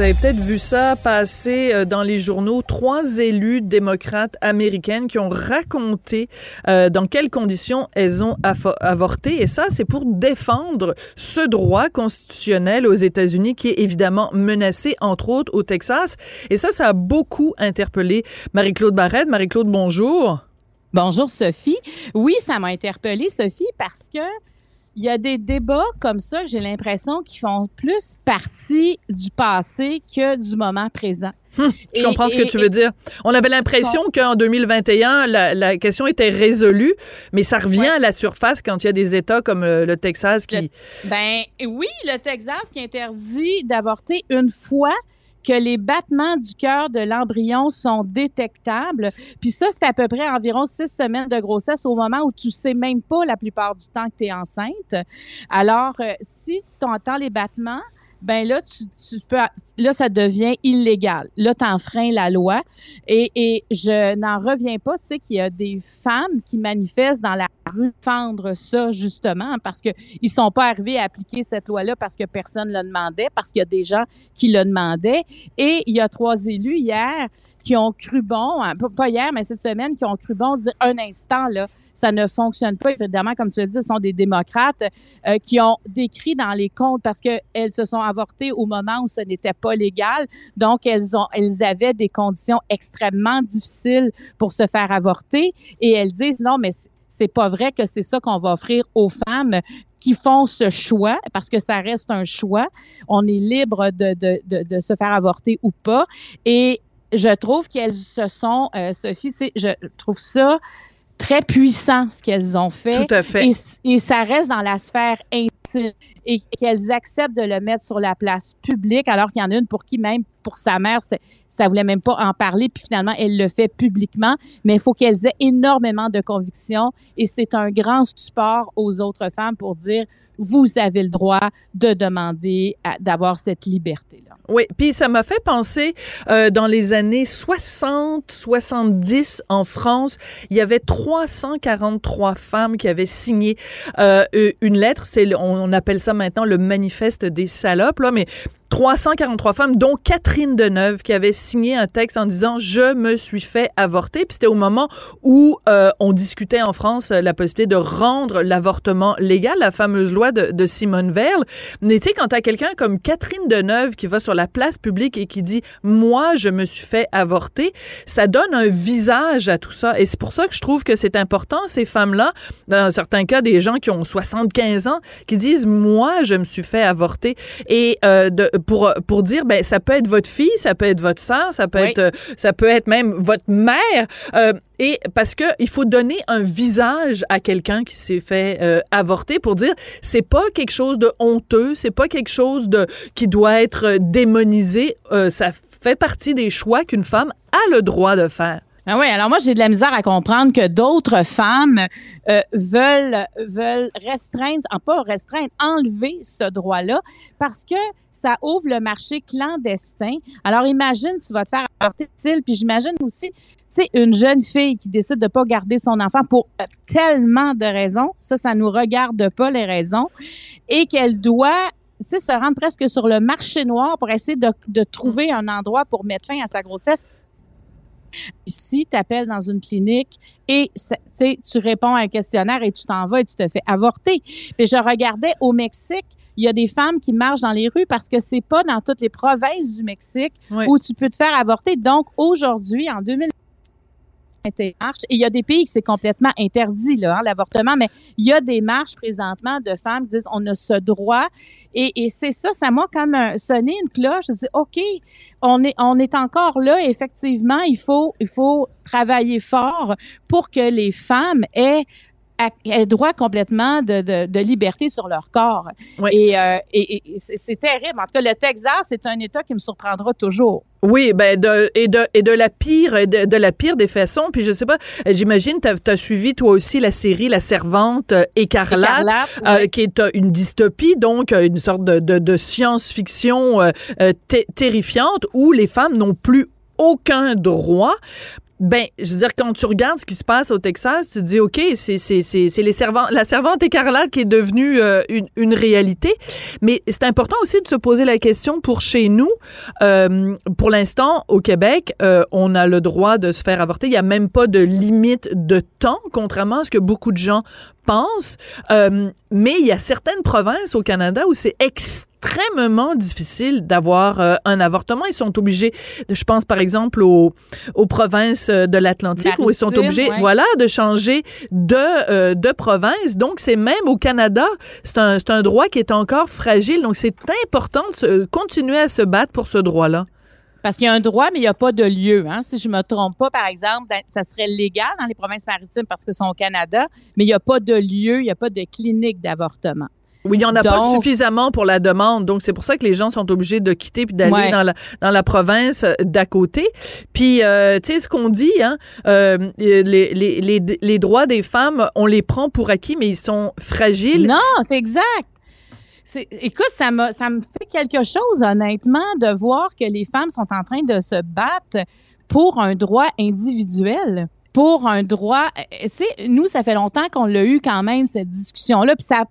Vous avez peut-être vu ça passer euh, dans les journaux. Trois élus démocrates américaines qui ont raconté euh, dans quelles conditions elles ont avorté. Et ça, c'est pour défendre ce droit constitutionnel aux États-Unis qui est évidemment menacé, entre autres, au Texas. Et ça, ça a beaucoup interpellé Marie-Claude Barrette. Marie-Claude, bonjour. Bonjour, Sophie. Oui, ça m'a interpellée, Sophie, parce que il y a des débats comme ça, j'ai l'impression, qui font plus partie du passé que du moment présent. Hum, je comprends ce que tu veux dire. On avait l'impression qu'en 2021, la, la, question était résolue, mais ça revient à la surface quand il y a des États comme euh, le Texas qui... ben oui, le Texas qui interdit d'avorter une fois que les battements du cœur de l'embryon sont détectables. Puis ça, c'est à peu près environ six semaines de grossesse au moment où tu sais même pas la plupart du temps que tu es enceinte. Alors, euh, si tu entends les battements, ben là, tu, tu, peux, là, ça devient illégal. Là, tu enfreins la loi. Et, et je n'en reviens pas, tu sais, qu'il y a des femmes qui manifestent dans la rue fendre ça, justement, parce que ils sont pas arrivés à appliquer cette loi-là parce que personne le demandait, parce qu'il y a des gens qui le demandaient. Et il y a trois élus hier qui ont cru bon, hein, pas hier, mais cette semaine, qui ont cru bon dire un instant, là, ça ne fonctionne pas. Évidemment, comme tu le dis, ce sont des démocrates euh, qui ont décrit dans les comptes parce qu'elles se sont avortées au moment où ce n'était pas légal. Donc, elles, ont, elles avaient des conditions extrêmement difficiles pour se faire avorter. Et elles disent, non, mais c'est pas vrai que c'est ça qu'on va offrir aux femmes qui font ce choix, parce que ça reste un choix. On est libre de, de, de, de se faire avorter ou pas. Et je trouve qu'elles se sont, euh, Sophie, je trouve ça très puissant ce qu'elles ont fait. Tout à fait. Et, et, ça reste dans la sphère intime et qu'elles acceptent de le mettre sur la place publique alors qu'il y en a une pour qui même pour sa mère ça voulait même pas en parler puis finalement elle le fait publiquement mais il faut qu'elles aient énormément de conviction et c'est un grand support aux autres femmes pour dire vous avez le droit de demander d'avoir cette liberté là. Oui, puis ça m'a fait penser euh, dans les années 60, 70 en France, il y avait 343 femmes qui avaient signé euh, une lettre. C'est on appelle ça maintenant le manifeste des salopes là, mais 343 femmes, dont Catherine Deneuve, qui avait signé un texte en disant je me suis fait avorter. Puis c'était au moment où euh, on discutait en France euh, la possibilité de rendre l'avortement légal, la fameuse loi de, de Simone Veil. Mais tu sais, quand t'as quelqu'un comme Catherine Deneuve qui va sur la place publique et qui dit moi je me suis fait avorter, ça donne un visage à tout ça. Et c'est pour ça que je trouve que c'est important ces femmes-là, dans certains cas des gens qui ont 75 ans, qui disent moi je me suis fait avorter et euh, de pour, pour dire, ben, ça peut être votre fille, ça peut être votre soeur, ça peut Oui. être, euh, ça peut être même votre mère. euh, et parce que il faut donner un visage à quelqu'un qui s'est fait euh, avorter pour dire c'est pas quelque chose de honteux, c'est pas quelque chose de qui doit être euh, démonisé. Euh, ça fait partie des choix qu'une femme a le droit de faire. Ah oui, alors moi j'ai de la misère à comprendre que d'autres femmes euh, veulent veulent restreindre, en pas restreindre, enlever ce droit-là parce que ça ouvre le marché clandestin. Alors imagine tu vas te faire avorter utile, puis j'imagine aussi sais, une jeune fille qui décide de pas garder son enfant pour euh, tellement de raisons, ça, ça nous regarde pas les raisons, et qu'elle doit tu se rendre presque sur le marché noir pour essayer de trouver un endroit pour mettre fin à sa grossesse. Si tu appelles dans une clinique et tu réponds à un questionnaire et tu t'en vas et tu te fais avorter. Puis je regardais au Mexique, il y a des femmes qui marchent dans les rues parce que c'est pas dans toutes les provinces du Mexique Oui. où tu peux te faire avorter. Donc aujourd'hui, en 2000 marche. Et il y a des pays que c'est complètement interdit, là, hein, l'avortement, mais il y a des marches présentement de femmes qui disent on a ce droit. Et, et c'est ça, ça m'a comme un- sonné une cloche. Je dis, OK, on est, on est encore là. Effectivement, il faut, il faut travailler fort pour que les femmes aient aient droit complètement de, de, de liberté sur leur corps. Oui. Et, euh, et, et c'est terrible. En tout cas, le Texas, c'est un État qui me surprendra toujours. Oui, ben de, et de et de la pire de, de la pire des façons. Puis je sais pas, euh, j'imagine t'as as suivi toi aussi la série La Servante euh, écarlate. Écarlate, euh, oui. qui est une dystopie, donc une sorte de, de, de science-fiction euh, terrifiante où les femmes n'ont plus aucun droit. Ben, je veux dire, quand tu regardes ce qui se passe au Texas, tu te dis, OK, c'est les servants, la servante écarlate qui est devenue euh, une, une réalité. Mais c'est important aussi de se poser la question pour chez nous. Euh, pour l'instant, au Québec, euh, on a le droit de se faire avorter. Il n'y a même pas de limite de temps, contrairement à ce que beaucoup de gens Euh, mais il y a certaines provinces au Canada où c'est extrêmement difficile d'avoir euh, un avortement. Ils sont obligés, de- je pense par exemple aux, aux provinces euh, de l'Atlantique, où ils sont obligés, ouais. voilà, de changer de, euh, de province. Donc, c'est même au Canada, c'est un, un droit qui est encore fragile. Donc, c'est important de se- continuer à se battre pour ce droit-là. Parce qu'il y a un droit, mais il n'y a pas de lieu. Hein. Si je me trompe pas, par exemple, dans- ça serait légal dans les provinces maritimes parce que sont au Canada, mais il n'y a pas de lieu, il n'y a pas de clinique d'avortement. Oui, il n'y en a pas suffisamment pour la demande. Donc, c'est pour ça que les gens sont obligés de quitter puis d'aller Ouais. dans, la, dans la province euh, d'à côté. Puis, euh, tu sais, ce qu'on dit, hein, euh, les, les, les, les droits des femmes, on les prend pour acquis, mais ils sont fragiles. Non, c'est exact. Écoute, ça, m'a- ça me fait quelque chose, honnêtement, de voir que les femmes sont en train de se battre pour un droit individuel. Pour un droit. euh, Tu sais, nous, ça fait longtemps qu'on l'a eu quand même, cette discussion-là. Puis ça.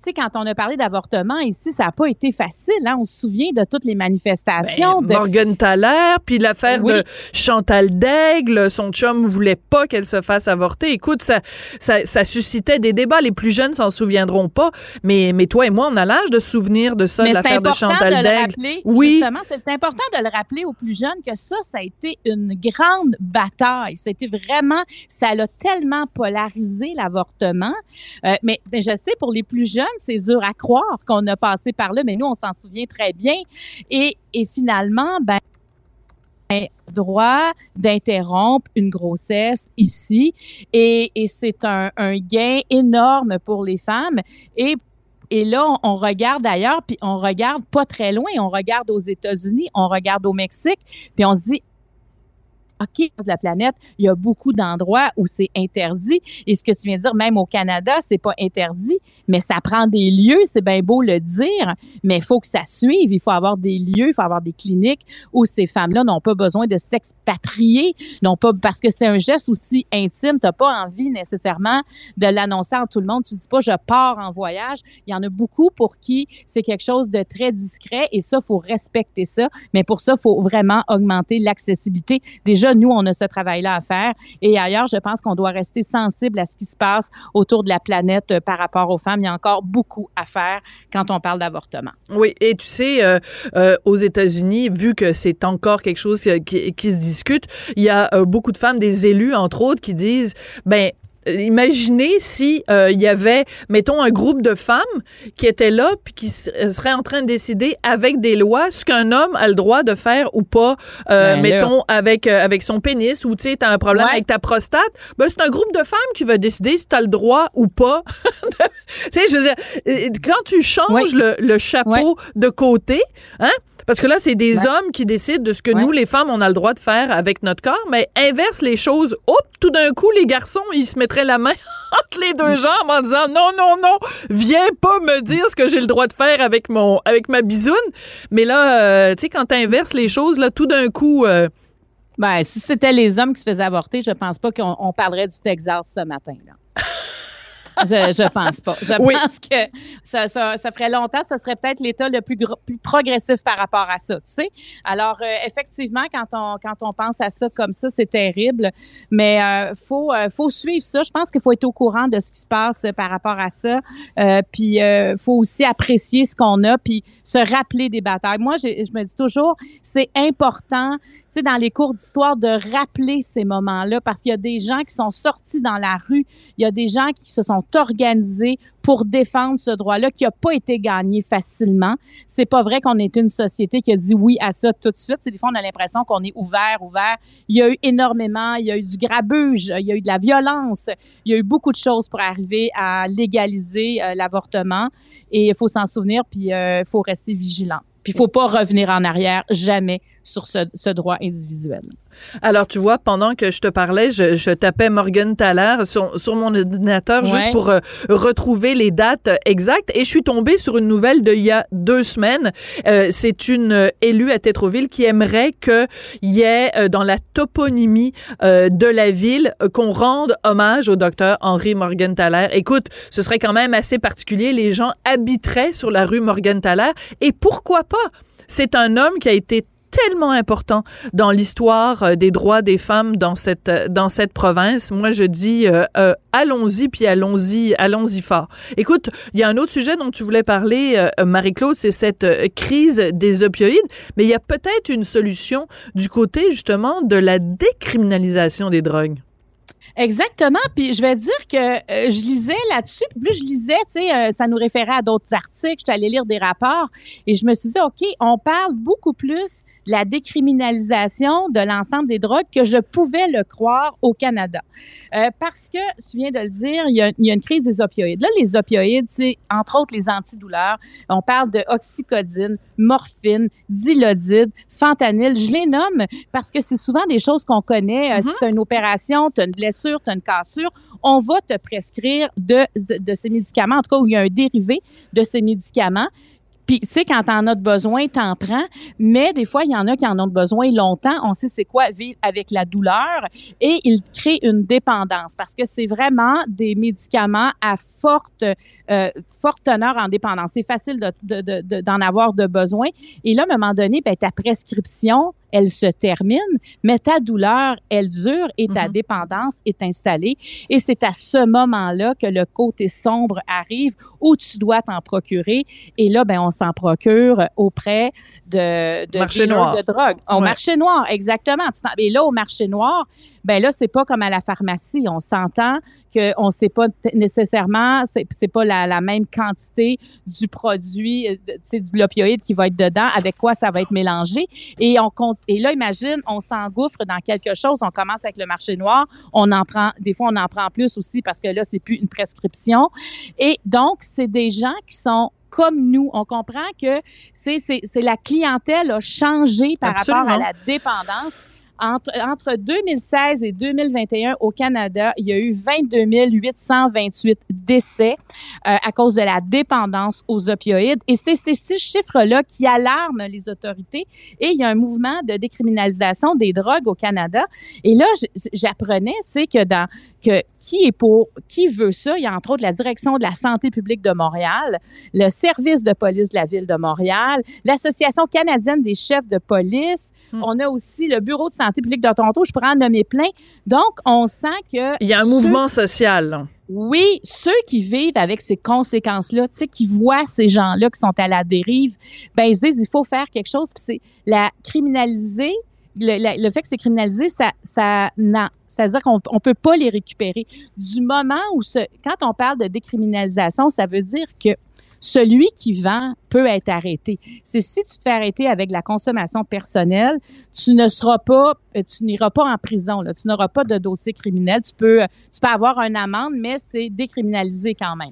Sais, quand on a parlé d'avortement ici, ça n'a pas été facile. Hein? On se souvient de toutes les manifestations. Ben, de... Morgan Thaler, puis l'affaire Oui. de Chantal Daigle, son chum voulait pas qu'elle se fasse avorter. Écoute, ça, ça, ça suscitait des débats. Les plus jeunes s'en souviendront pas, mais, mais toi et moi, on a l'âge de se souvenir de ça, de l'affaire de important Chantal de le Daigle. rappeler. Oui. Justement, c'est important de le rappeler aux plus jeunes que ça, ça a été une grande bataille. C'était vraiment, ça l'a tellement polarisé l'avortement. Euh, mais, mais je sais, pour les plus jeunes, c'est dur à croire qu'on a passé par là, mais nous, on s'en souvient très bien. Et, finalement, ben, droit d'interrompre une grossesse ici et, c'est un, gain énorme pour les femmes et et là, on, on regarde ailleurs, puis on regarde pas très loin. On regarde aux États-Unis, on regarde au Mexique, puis on se dit, OK, de la planète, il y a beaucoup d'endroits où c'est interdit. Et ce que tu viens de dire, même au Canada, c'est pas interdit, mais ça prend des lieux. C'est bien beau le dire, mais il faut que ça suive. Il faut avoir des lieux, il faut avoir des cliniques où ces femmes-là n'ont pas besoin de s'expatrier, non pas parce que c'est un geste aussi intime. T'as pas envie nécessairement de l'annoncer à tout le monde. Tu dis pas, je pars en voyage. Il y en a beaucoup pour qui c'est quelque chose de très discret et ça, faut respecter ça. Mais pour ça, faut vraiment augmenter l'accessibilité. Déjà, nous, on a ce travail-là à faire. Et ailleurs, je pense qu'on doit rester sensible à ce qui se passe autour de la planète euh, par rapport aux femmes. Il y a encore beaucoup à faire quand on parle d'avortement. Oui, et tu sais, euh, euh, aux États-Unis, vu que c'est encore quelque chose qui, se discute, il y a beaucoup de femmes, des élus entre autres, qui disent, ben Imaginez si euh, il y avait, mettons, un groupe de femmes qui étaient là puis qui euh, seraient en train de décider avec des lois ce qu'un homme a le droit de faire ou pas, euh, Ben là. mettons avec euh, avec son pénis ou tu sais t'as un problème Ouais. avec ta prostate, ben c'est un groupe de femmes qui va décider si t'as le droit ou pas. tu sais, je veux dire, quand tu changes Ouais. le, le chapeau de côté, hein? Parce que là, c'est des Ouais. hommes qui décident de ce que Ouais. nous, les femmes, on a le droit de faire avec notre corps, mais inverse les choses. Hop, tout d'un coup, les garçons, ils se mettraient la main entre les deux jambes en disant non, non, non, viens pas me dire ce que j'ai le droit de faire avec mon, avec ma bisoune. Mais là, euh, tu sais, quand t'inverses les choses, là, tout d'un coup, euh, Ben, si c'était les hommes qui se faisaient avorter, je pense pas qu'on on parlerait du Texas ce matin. Là. je, je pense pas. Je Oui. pense que ça, ça, ça ferait longtemps, ce serait peut-être l'État le plus, progressif par rapport à ça, tu sais. Alors, euh, effectivement, quand on, quand on pense à ça comme ça, c'est terrible, mais euh, faut, euh, faut suivre ça. Je pense qu'il faut être au courant de ce qui se passe par rapport à ça. Euh, puis, euh, faut aussi apprécier ce qu'on a, puis se rappeler des batailles. Moi, je me dis toujours, c'est important, tu sais, dans les cours d'histoire, de rappeler ces moments-là, parce qu'il y a des gens qui sont sortis dans la rue, il y a des gens qui se sont organisés pour défendre ce droit-là qui n'a pas été gagné facilement. C'est pas vrai qu'on est une société qui a dit oui à ça tout de suite. Des fois on a l'impression qu'on est ouvert, ouvert. Il y a eu énormément, il y a eu du grabuge, il y a eu de la violence, il y a eu beaucoup de choses pour arriver à légaliser euh, l'avortement et il faut s'en souvenir puis il faut rester vigilant. Puis il faut pas revenir en arrière jamais sur ce droit individuel. Alors, tu vois, pendant que je te parlais, je, je tapais Morgan Thaler sur, sur mon ordinateur Ouais. juste pour euh, retrouver les dates euh, exactes et je suis tombée sur une nouvelle d'il y a deux semaines. Euh, C'est une élue à Tétroville qui aimerait qu'il y ait euh, dans la toponymie de la ville qu'on rende hommage au docteur Henri Morgenthaler. Écoute, ce serait quand même assez particulier. Les gens habiteraient sur la rue Morgenthaler et pourquoi pas? C'est un homme qui a été tellement important dans l'histoire euh, des droits des femmes dans cette euh, dans cette province. Moi, je dis euh, allons-y puis allons-y allons-y fort. Écoute, il y a un autre sujet dont tu voulais parler, Marie-Claude, c'est cette crise des opioïdes, mais il y a peut-être une solution du côté justement de la décriminalisation des drogues. Exactement. Puis je vais dire que je lisais là-dessus. Plus je lisais, tu sais, ça nous référait à d'autres articles. J'étais allée lire des rapports et je me suis dit, OK, on parle beaucoup plus la décriminalisation de l'ensemble des drogues que je pouvais le croire au Canada. Euh, parce que, tu viens de le dire, il y, a, il y a une crise des opioïdes. Là, les opioïdes, c'est entre autres les antidouleurs. On parle de oxycodine, morphine, dilodide, fentanyl. Je les nomme parce que c'est souvent des choses qu'on connaît. Euh, Si tu as une opération, tu as une blessure, tu as une cassure, on va te prescrire de, de ces médicaments, en tout cas où il y a un dérivé de ces médicaments. Puis, tu sais, quand t'en as de besoin, t'en prends. Mais des fois, il y en a qui en ont besoin longtemps. On sait c'est quoi vivre avec la douleur. Et il crée une dépendance parce que c'est vraiment des médicaments à forte, euh, forte teneur en dépendance. C'est facile de- de- de- d'en avoir de besoin. Et là, à un moment donné, ben, ta prescription, elle se termine, mais ta douleur, elle dure et ta Mhm. dépendance est installée. Et c'est à ce moment-là que le côté sombre arrive où tu dois t'en procurer. Et là, ben, on s'en procure auprès de, de Marché noir. de drogue. Au Ouais. marché noir, exactement. Et là, au marché noir, ben là, c'est pas comme à la pharmacie. On s'entend qu'on sait pas nécessairement, c'est pas la, la même quantité du produit, euh, de- de l'opioïde qui va être dedans, avec quoi ça va être mélangé. Et on compte, et là, imagine, on s'engouffre dans quelque chose. On commence avec le marché noir. On en prend, des fois, on en prend plus aussi parce que là, c'est plus une prescription. Et donc, c'est des gens qui sont comme nous. On comprend que c'est, la clientèle a changé par rapport à la dépendance. Entre, entre 2016 et 2021 au Canada, il y a eu 22 828 décès euh, à cause de la dépendance aux opioïdes. Et c'est ces chiffres-là qui alarment les autorités. Et il y a un mouvement de décriminalisation des drogues au Canada. Et là, j'apprenais, tu sais, que dans que qui est pour qui veut ça, il y a entre autres la direction de la santé publique de Montréal, le service de police de la ville de Montréal, l'association canadienne des chefs de police. Hmm. On a aussi le bureau de santé publique de Toronto. Je pourrais en nommer plein. Donc, on sent que Il y a un ceux- mouvement social. là. oui, ceux qui vivent avec ces conséquences-là, tu sais, qui voient ces gens-là qui sont à la dérive, ben ils se disent il faut faire quelque chose. Puis c'est la criminaliser, le fait que c'est criminalisé, ça, ça, non. C'est-à-dire qu'on on peut pas les récupérer. Du moment où quand on parle de décriminalisation, ça veut dire que celui qui vend peut être arrêté. C'est si tu te fais arrêter avec la consommation personnelle, tu ne seras pas, euh, tu n'iras pas en prison. Tu n'auras pas de dossier criminel. Tu peux, tu peux avoir une amende, mais c'est décriminalisé quand même.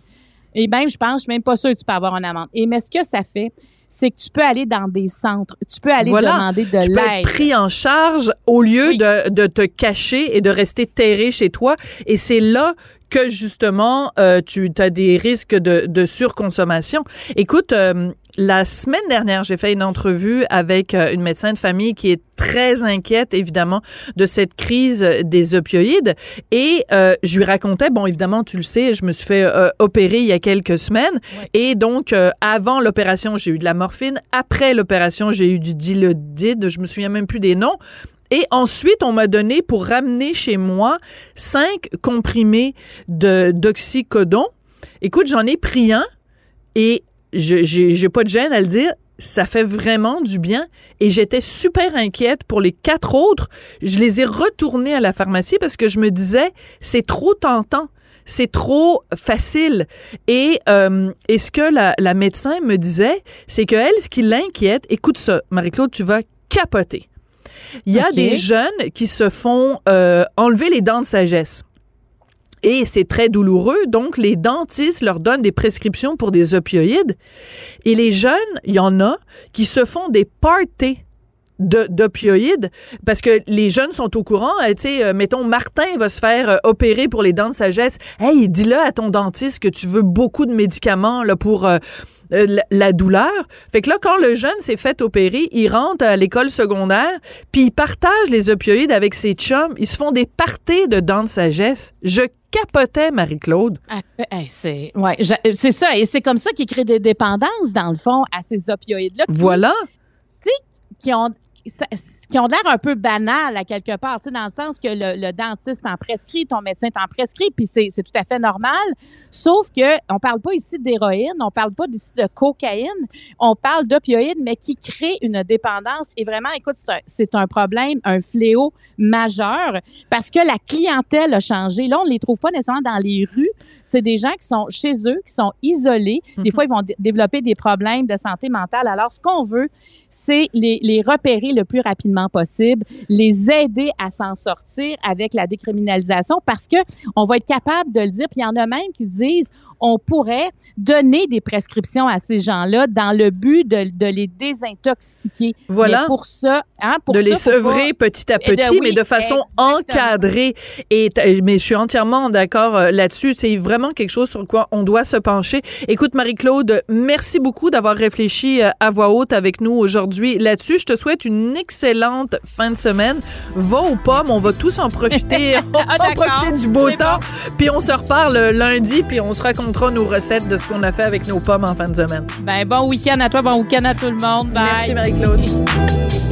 Et même, je pense, je suis même pas sûre que tu peux avoir une amende. Et mais ce que ça fait, c'est que tu peux aller dans des centres, tu peux aller Voilà. demander de tu peux être l'aide. pris en charge au lieu Oui. de, de te cacher et de rester terré chez toi. Et c'est là que justement euh, tu as des risques de, de surconsommation. Écoute, euh, la semaine dernière, j'ai fait une entrevue avec euh, une médecin de famille qui est très inquiète, évidemment, de cette crise des opioïdes. Et euh, je lui racontais, bon, évidemment, tu le sais, je me suis fait euh, opérer il y a quelques semaines. Et donc, euh, avant l'opération, j'ai eu de la morphine. Après l'opération, j'ai eu du dilodide. Je me souviens même plus des noms. Et ensuite, on m'a donné pour ramener chez moi cinq comprimés de d'oxycodon. Écoute, j'en ai pris un et je j'ai pas de gêne à le dire. Ça fait vraiment du bien et j'étais super inquiète pour les quatre autres. Je les ai retournés à la pharmacie parce que je me disais c'est trop tentant c'est trop facile. Et, euh, ce que la, la médecin me disait, c'est que elle, ce qui l'inquiète, écoute ça, Marie-Claude, tu vas capoter. Il y a des jeunes qui se font euh, enlever les dents de sagesse. Et c'est très douloureux, donc les dentistes leur donnent des prescriptions pour des opioïdes. Et les jeunes, il y en a qui se font des parties de- d'opioïdes parce que les jeunes sont au courant. euh, tu sais, euh, mettons, Martin va se faire euh, opérer pour les dents de sagesse. Hey, dis-le à ton dentiste que tu veux beaucoup de médicaments là, pour euh, euh, la, la douleur. Fait que là, quand le jeune s'est fait opérer, il rentre à l'école secondaire, puis il partage les opioïdes avec ses chums. Ils se font des parties de dents de sagesse. Je capotais, Marie-Claude. Ah, euh, hey, c'est ouais, j'a- c'est ça et c'est comme ça qu'ils créent des dépendances dans le fond à ces opioïdes là qui, Voilà. qui ont ça- qui ont l'air un peu banal à quelque part, dans le sens que le, dentiste t'en prescrit, ton médecin t'en prescrit, puis c'est tout à fait normal. Sauf que on parle pas ici d'héroïne, on parle pas ici de cocaïne, on parle d'opioïdes, mais qui créent une dépendance. Et vraiment, écoute, c'est un, un problème, un fléau majeur, parce que la clientèle a changé. Là, on les trouve pas nécessairement dans les rues. C'est des gens qui sont chez eux, qui sont isolés. Des fois, ils vont dé- développer des problèmes de santé mentale. Alors, ce qu'on veut, c'est les, les repérer le plus rapidement possible, les aider à s'en sortir avec la décriminalisation parce que on va être capable de le dire. Puis il y en a même qui disent on pourrait donner des prescriptions à ces gens-là dans le but de, de les désintoxiquer. Voilà. Mais pour ça, hein, pour de ça, les sevrer pas- petit à Eh bien petit, oui, mais de façon exactement. encadrée. Et t- mais je suis entièrement d'accord euh, là-dessus. C'est vraiment quelque chose sur quoi on doit se pencher. Écoute, Marie-Claude, merci beaucoup d'avoir réfléchi euh, à voix haute avec nous aujourd'hui là-dessus. Je te souhaite une excellente fin de semaine. Va aux pommes, on va tous en profiter, on va Ah, en d'accord. profiter du beau temps. Puis on se reparle euh, lundi, puis on se racontera nos recettes de ce qu'on a fait avec nos pommes en fin de semaine. Ben, bon week-end à toi, bon week-end à tout le monde. Bye. Merci Marie-Claude.